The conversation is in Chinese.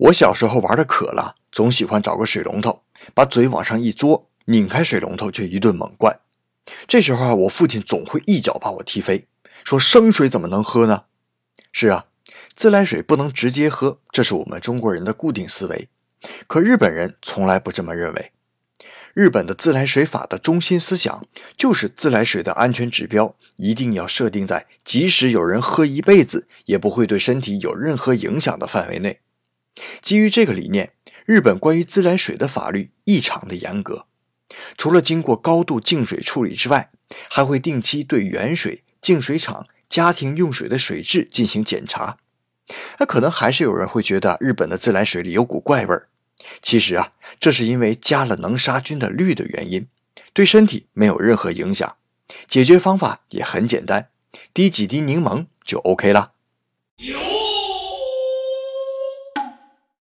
我小时候玩的渴了，总喜欢找个水龙头，把嘴往上一嘬，拧开水龙头就一顿猛灌。这时候啊，我父亲总会一脚把我踢飞，说生水怎么能喝呢？是啊，自来水不能直接喝，这是我们中国人的固定思维。可日本人从来不这么认为。日本的自来水法的中心思想就是自来水的安全指标一定要设定在即使有人喝一辈子也不会对身体有任何影响的范围内。基于这个理念，日本关于自来水的法律异常的严格。除了经过高度净水处理之外，还会定期对原水、净水厂、家庭用水的水质进行检查。那可能还是有人会觉得日本的自来水里有股怪味儿。其实啊，这是因为加了能杀菌的氯的原因，对身体没有任何影响。解决方法也很简单，滴几滴柠檬就 OK 了。